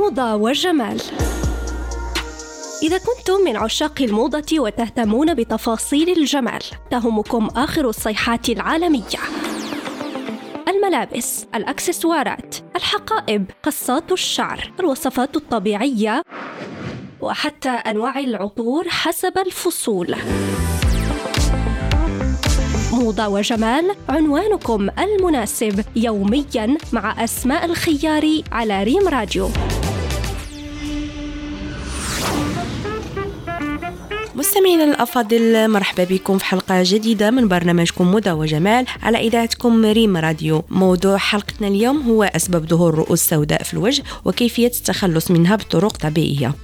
موضة وجمال إذا كنتم من عشاق الموضة وتهتمون بتفاصيل الجمال تهمكم آخر الصيحات العالمية. الملابس، الأكسسوارات، الحقائب، قصات الشعر، الوصفات الطبيعية وحتى أنواع العطور حسب الفصول. موضة وجمال عنوانكم المناسب يوميا مع أسماء الخياري على ريم راديو. مستمعينا الأفاضل مرحبا بكم في حلقة جديدة من برنامجكم موضه وجمال على إذاعتكم ريم راديو. موضوع حلقتنا اليوم هو أسباب ظهور رؤوس سوداء في الوجه وكيفية التخلص منها بطرق طبيعية.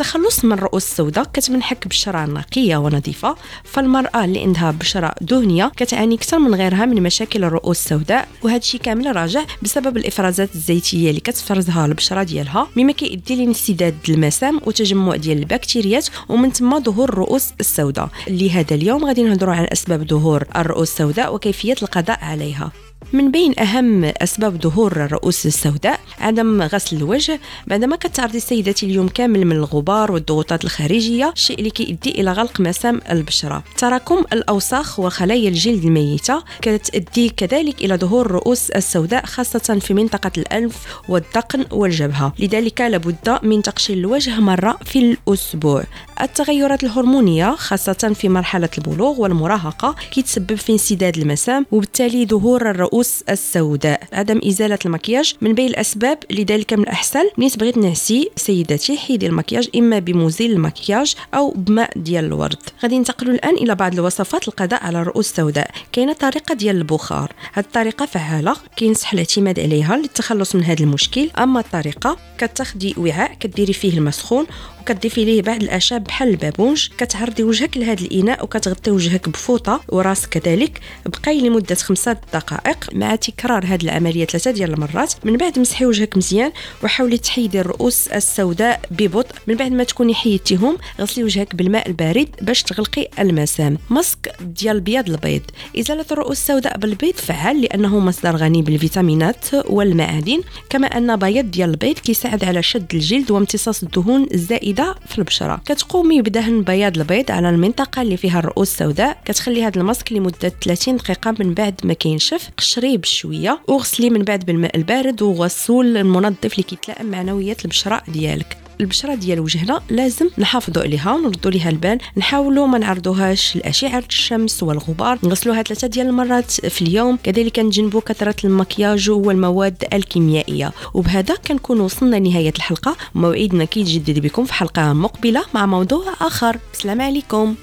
التخلص من الرؤوس السوداء كتمنحك بشرة نقية ونظيفة فالمرأة اللي عندها بشرة دهنية كتعاني أكثر من غيرها من مشاكل الرؤوس السوداء وهذا الشيء كامل راجع بسبب الإفرازات الزيتية اللي كتفرزها البشرة ديالها. مما كيؤدي لانسداد المسام وتجمع ديال البكتيريات ومن ثم ظهور الرؤوس السوداء. لهذا اليوم غادي نهضروا عن أسباب ظهور الرؤوس السوداء وكيفية القضاء عليها. من بين أهم أسباب ظهور الرؤوس السوداء عدم غسل الوجه بعدما كتعرضي سيدتي اليوم كامل من الغبار والضغوطات الخارجية الشيء اللي كيؤدي إلى غلق مسام البشرة. تراكم الأوساخ وخلايا الجلد الميتة كتؤدي كذلك إلى ظهور الرؤوس السوداء خاصة في منطقة الأنف والذقن والجبهة. لذلك لابد من تقشير الوجه مرة في الأسبوع. التغيرات الهرمونية خاصة في مرحلة البلوغ والمراهقة كيتسبب في انسداد المسام وبالتالي ظهور الرؤوس الرؤوس السوداء. عدم إزالة المكياج من بين الأسباب لذلك من الأحسن ملي تبغي تنعسي سيداتي حيدي المكياج إما بمزيل المكياج أو بماء ديال الورد. غادي ننتقلوا الآن إلى بعض الوصفات للقضاء على الرؤوس السوداء. كاينة طريقة ديال البخار. هذه الطريقة فعالة. كينصح الاعتماد عليها للتخلص من هذا المشكل. أما الطريقة كتاخدي وعاء كديري فيه الماء سخون وكتضيفي ليه بعض الاعشاب بحال البابونج كتعرضي وجهك لهذا الإناء وكتغطي وجهك بفوطة وراسك كذلك بقاي لمدة خمسة دقائق. مع تكرار هذه العملية ثلاثة ديال المرات من بعد مسحي وجهك مزيان وحاولي تحيدي الرؤوس السوداء ببطء من بعد ما تكوني حيدتيهم غسلي وجهك بالماء البارد باش تغلقي المسام. مسك ديال بياض البيض. إزالة الرؤوس السوداء بالبيض فعال لأنه مصدر غني بالفيتامينات والمعادن كما أن بياض ديال البيض كيساعد على شد الجلد وامتصاص الدهون الزائدة. في البشرة. كتقومي بدهن بياض البيض على المنطقة اللي فيها الرؤوس السوداء. كتخلي هذا الماسك لمده 30 دقيقة من بعد ما كينشف. قشريه بشوية. وغسليه من بعد بالماء البارد. وغسول المنظف اللي كيتلائم مع نوعيه البشرة ديالك. البشرة ديال وجهنا لازم نحافظوا عليها ونردوا ليها البال نحاولوا ما نعرضوهاش لأشعة الشمس والغبار. نغسلوها ثلاثة ديال المرات في اليوم. كذلك نجنبوا كثرة المكياج والمواد الكيميائية. وبهذا كنكون وصلنا لنهاية الحلقة. موعدنا كيتجدد بكم في حلقة مقبلة مع موضوع آخر. السلام عليكم.